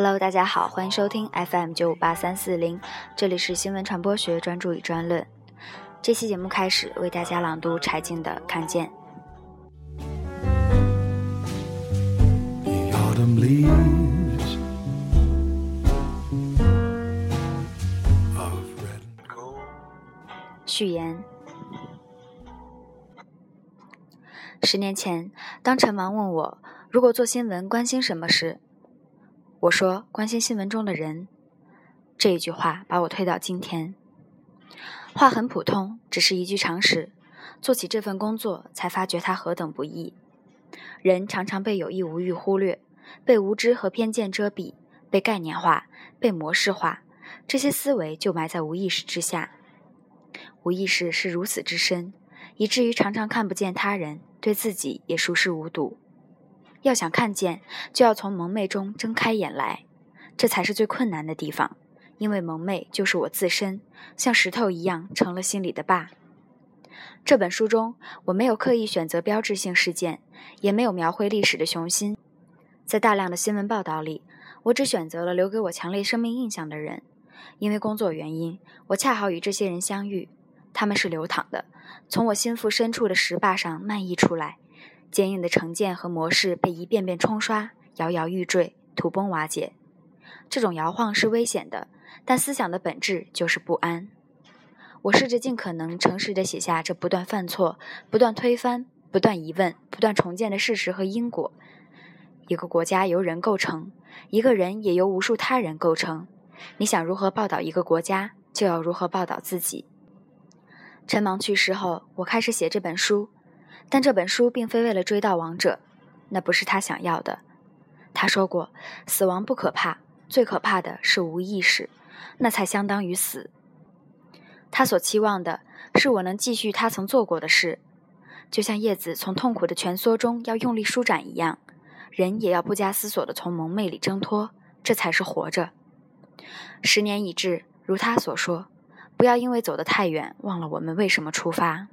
Hello，大家好，欢迎收听 FM 九五八三四零，这里是新闻传播学专注与专论。这期节目开始，为大家朗读柴静的《看见》。序言：十年前，当陈芒问我如果做新闻关心什么时，我说关心新闻中的人。这一句话把我推到今天。话很普通，只是一句常识。做起这份工作，才发觉它何等不易。人常常被有意无意忽略，被无知和偏见遮蔽，被概念化，被模式化，这些思维就埋在无意识之下。无意识是如此之深，以至于常常看不见他人，对自己也熟视无睹。要想看见，就要从蒙昧中睁开眼来，这才是最困难的地方。因为蒙昧就是我自身，像石头一样成了心里的坝。这本书中，我没有刻意选择标志性事件，也没有描绘历史的雄心。在大量的新闻报道里，我只选择了留给我强烈生命印象的人。因为工作原因，我恰好与这些人相遇。他们是流淌的，从我心腹深处的石坝上漫溢出来。坚硬的成见和模式被一遍遍冲刷，摇摇欲坠，土崩瓦解。这种摇晃是危险的，但思想的本质就是不安。我试着尽可能诚实地写下这不断犯错、不断推翻、不断疑问、不断重建的事实和因果。一个国家由人构成，一个人也由无数他人构成。你想如何报道一个国家，就要如何报道自己。陈芒去世后，我开始写这本书，但这本书并非为了追悼亡者，那不是他想要的。他说过，死亡不可怕，最可怕的是无意识，那才相当于死。他所期望的是我能继续他曾做过的事，就像叶子从痛苦的蜷缩中要用力舒展一样，人也要不加思索地从蒙昧里挣脱，这才是活着。十年已至，如他所说，不要因为走得太远，忘了我们为什么出发。